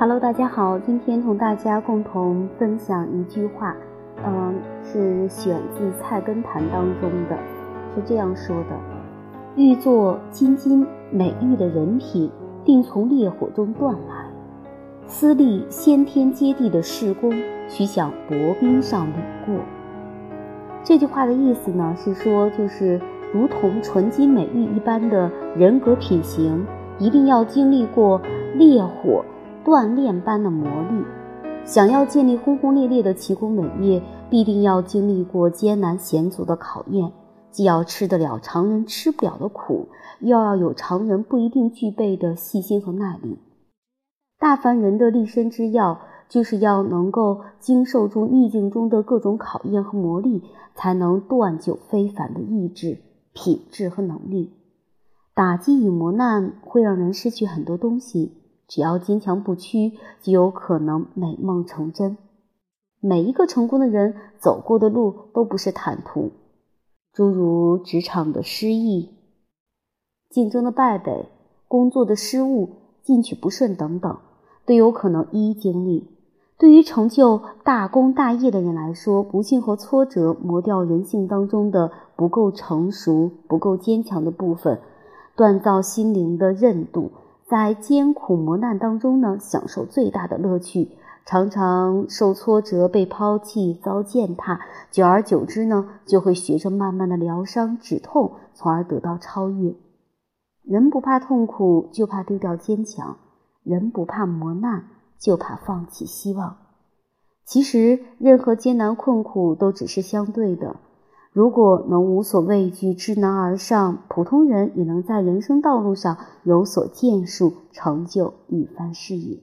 Hello，大家好，今天同大家共同分享一句话，嗯，是选自《菜根谭》当中的，是这样说的：欲做金金美玉的人品，定从烈火中锻来；私立先天接地的事功，须向薄冰上履过。这句话的意思呢，是说，就是如同纯金美玉一般的人格品行，一定要经历过烈火。锻炼般的磨砺，想要建立轰轰烈烈的奇功伟业，必定要经历过艰难险阻的考验。既要吃得了常人吃不了的苦，又要有常人不一定具备的细心和耐力。大凡人的立身之要，就是要能够经受住逆境中的各种考验和磨砺，才能锻就非凡的意志、品质和能力。打击与磨难会让人失去很多东西。只要坚强不屈，就有可能美梦成真。每一个成功的人走过的路都不是坦途，诸如职场的失意、竞争的败北、工作的失误、进取不顺等等，都有可能一一经历。对于成就大功大业的人来说，不幸和挫折磨掉人性当中的不够成熟、不够坚强的部分，锻造心灵的韧度。在艰苦磨难当中呢，享受最大的乐趣，常常受挫折、被抛弃、遭践踏，久而久之呢，就会学着慢慢的疗伤止痛，从而得到超越。人不怕痛苦，就怕丢掉坚强；人不怕磨难，就怕放弃希望。其实，任何艰难困苦都只是相对的。如果能无所畏惧，知难而上，普通人也能在人生道路上有所建树，成就一番事业。